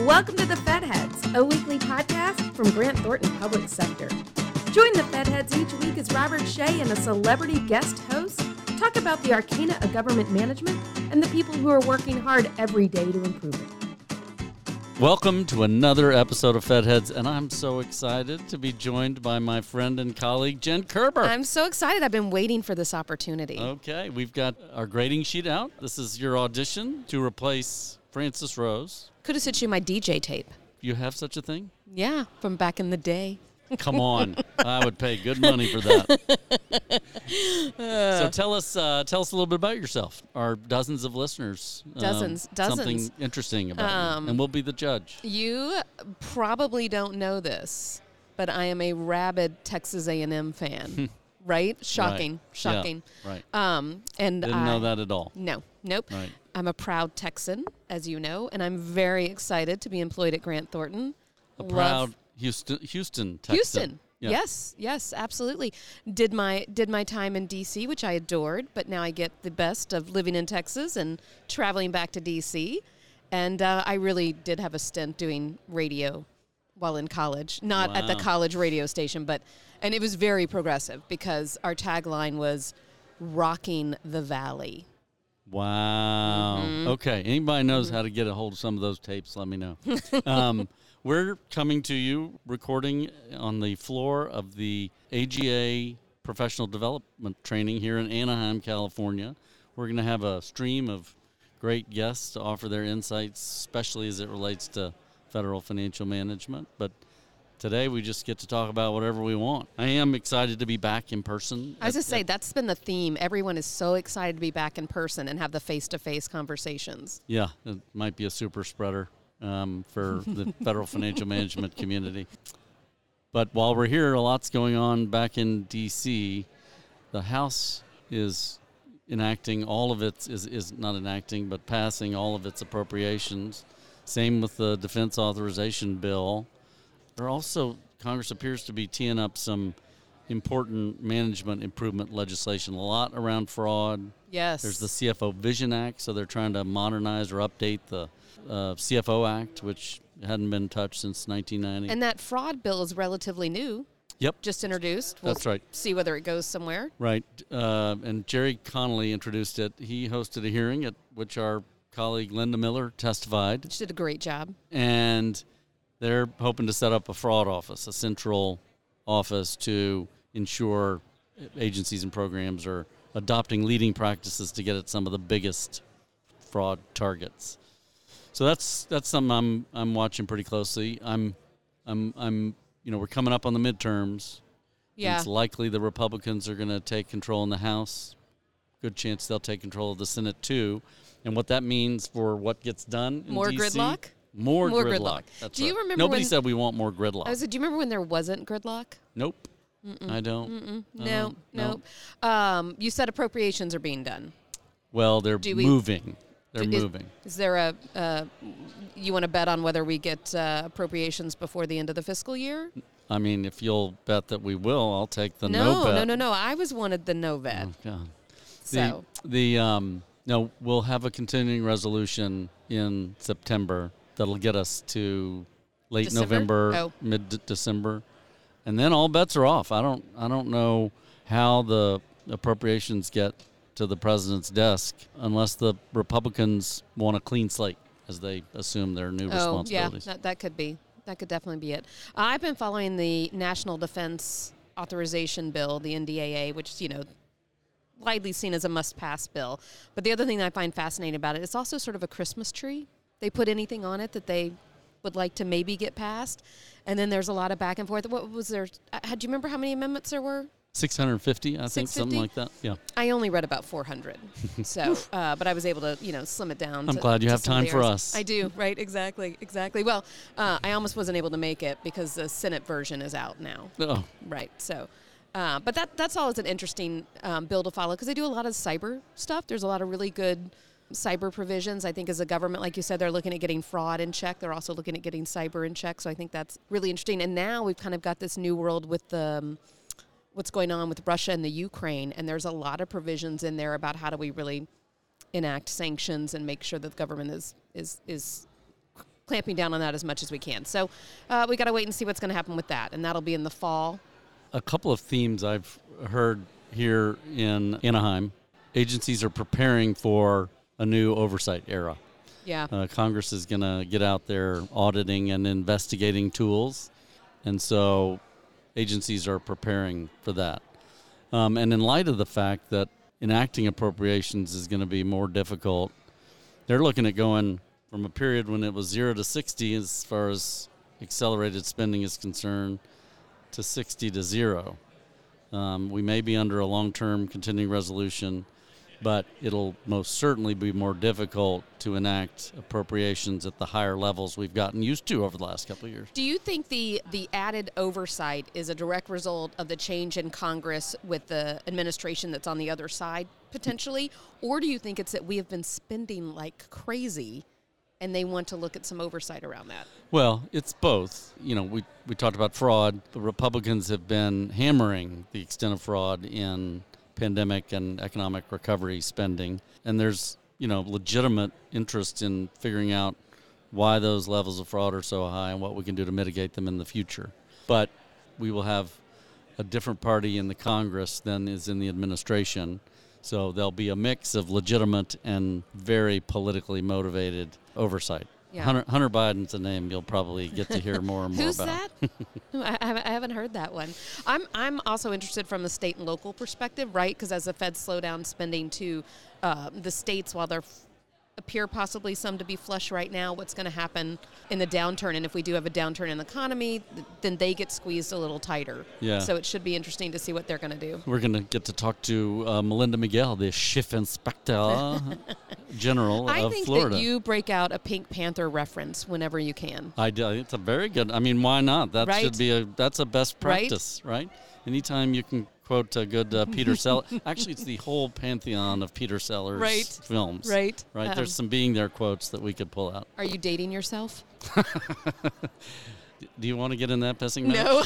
Welcome to the Fed Heads, a weekly podcast from Grant Thornton Public Sector. Join the Fed Heads each week as Robert Shea and a celebrity guest host talk about the arcana of government management and the people who are working hard every day to improve it. Welcome to another episode of Fed Heads, and I'm so excited to be joined by my friend and colleague Jen Kerber. I'm so excited. I've been waiting for this opportunity. Okay, we've got our grading sheet out. This is your audition to replace Francis Rose. Could have sent you my DJ tape. You have such a thing? Yeah, from back in the day. Come on, I would pay good money for that. so tell us, uh, tell us a little bit about yourself. Our dozens of listeners, um, Dozens, dozens. something interesting about Um, you, and we'll be the judge. You probably don't know this, but I am a rabid Texas A&M fan. right? Shocking, Right. shocking. Yeah, right. Um, and Didn't I, know that at all. No, nope. Right. I'm a proud Texan, as you know, and I'm very excited to be employed at Grant Thornton. A Love- proud Houston, Houston, Texan. Houston. Yeah. Yes, yes, absolutely. Did my did my time in DC, which I adored, but now I get the best of living in Texas and traveling back to DC. And uh, I really did have a stint doing radio while in college, not at the college radio station, but and it was very progressive because our tagline was "Rocking the Valley." Wow. Mm-hmm. Okay. Anybody knows how to get a hold of some of those tapes? Let me know. um, we're coming to you recording on the floor of the AGA Professional Development Training here in Anaheim, California. We're going to have a stream of great guests to offer their insights, especially as it relates to federal financial management. But today we just get to talk about whatever we want. I am excited to be back in person. I was just say that's been the theme. Everyone is so excited to be back in person and have the face-to-face conversations. Yeah, it might be a super spreader um, for the federal financial management community. But while we're here, a lot's going on back in D.C. The House is enacting all of its is, is not enacting, but passing all of its appropriations. Same with the defense authorization bill. There also Congress appears to be teeing up some important management improvement legislation. A lot around fraud. Yes. There's the CFO Vision Act, so they're trying to modernize or update the uh, CFO Act, which hadn't been touched since 1990. And that fraud bill is relatively new, yep, just introduced. We'll That's right. See whether it goes somewhere. right. Uh, and Gerry Connolly introduced it. He hosted a hearing at which our colleague Linda Miller testified, She did a great job. and they're hoping to set up a fraud office, a central office to ensure agencies and programs are adopting leading practices to get at some of the biggest fraud targets. So that's that's something I'm I'm watching pretty closely. I'm I'm I'm you know we're coming up on the midterms. Yeah. It's likely the Republicans are going to take control in the House. Good chance they'll take control of the Senate too. And what that means for what gets done in More DC, gridlock? More, More gridlock. gridlock. Do you right. remember Nobody when- said we want more gridlock. I said, Do you remember when there wasn't gridlock? nope. I don't. No, Um, no. Um, you said appropriations are being done. Well, they're Do we- moving. They're Is- moving. Is there a? Uh, you want to bet on whether we get uh, appropriations before the end of the fiscal year? I mean, if you'll bet that we will, I'll take the no, no, bet. no, no, no. I was wanted the no bet. Oh, God. so The, the um no, we'll have a continuing resolution in September that'll get us to late December? November, Oh. mid December, and then all bets are off. I don't I don't know how the appropriations get to the president's desk unless the Republicans want a clean slate as they assume their new Oh, yeah, responsibilities. that, that could be. That could definitely be it. I've been following the National Defense Authorization Bill, the NDAA, which, you know, widely seen as a must pass bill. But the other thing that I find fascinating about it, it's also sort of a Christmas tree. They put anything on it that they would like to maybe get passed. And then there's a lot of back and forth. What was there? uh, Do you remember how many amendments there were? 650, I think, something like that. Yeah. I only read about 400, so uh, but I was able to you know slim it down. I'm to- glad you have time for us. I do, right? Exactly, exactly. Well, uh, I almost wasn't able to make it because the Senate version is out now, Oh, right? So. Uh, but that that's always an interesting um, bill to follow because they do a lot of cyber stuff. There's a lot of really good cyber provisions. I think as a government, like you said, they're looking at getting fraud in check. They're also looking at getting cyber in check. So I think that's really interesting. And now we've kind of got this new world with the um, what's going on with Russia and the Ukraine, and there's a lot of provisions in there about how do we really enact sanctions and make sure that the government is is is clamping down on that as much as we can. So uh, we got to wait and see what's going to happen with that, and that'll be in the fall. A couple of themes I've heard here in Anaheim agencies are preparing for a new oversight era. Yeah. Uh, Congress is going to get out there auditing and investigating tools. And so agencies are preparing for that. Um, and in light of the fact that enacting appropriations is going to be more difficult, they're looking at going from a period when it was zero to 60 as far as accelerated spending is concerned to 60 to zero. Um, we may be under a long term continuing resolution but it'll most certainly be more difficult to enact appropriations at the higher levels we've gotten used to over the last couple of years. Do you think the the added oversight is a direct result of the change in Congress with the administration that's on the other side potentially, or do you think it's that we have been spending like crazy? And they want to look at some oversight around that. Well, it's both. You know, we, we talked about fraud. The Republicans have been hammering the extent of fraud in pandemic and economic recovery spending. And there's, you know, legitimate interest in figuring out why those levels of fraud are so high and what we can do to mitigate them in the future. But we will have a different party in the Congress than is in the administration. So there'll be a mix of legitimate and very politically motivated oversight. Yeah. Hunter, Hunter, Biden's a name you'll probably get to hear more and more Who's about. Who's that? I haven't heard that one. I'm I'm also interested from the state and local perspective, right? Because as the Fed slow down spending to uh, the states while they're appear possibly some to be flush right now. What's going to happen in the downturn? And if we do have a downturn in the economy, then they get squeezed a little tighter. Yeah. So it should be interesting to see what they're going to do. We're going to get to talk to uh, Melinda Miguel, the Chief Inspector General I of think Florida. that you break out a Pink Panther reference whenever you can. I do. It's a very good. I mean, why not? That right? should be a. That's a best practice, right? right? Anytime you can quote a good uh, Peter Sellers. Actually, it's the whole pantheon of Peter Sellers right. films. Right. Right. Um, There's some being there quotes that we could pull out. Are you dating yourself? Do you want to get in that pissing match? No.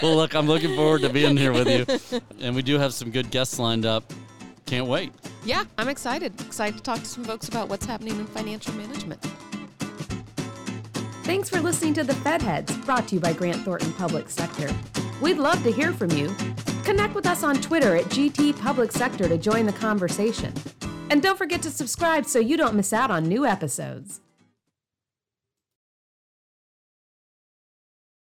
well, look, I'm looking forward to being here with you, and we do have some good guests lined up. Can't wait. Yeah, I'm excited. Excited to talk to some folks about what's happening in financial management. Thanks for listening to The Fed Heads, brought to you by Grant Thornton Public Sector. We'd love to hear from you. Connect with us on Twitter at GT Public Sector to join the conversation. And don't forget to subscribe so you don't miss out on new episodes.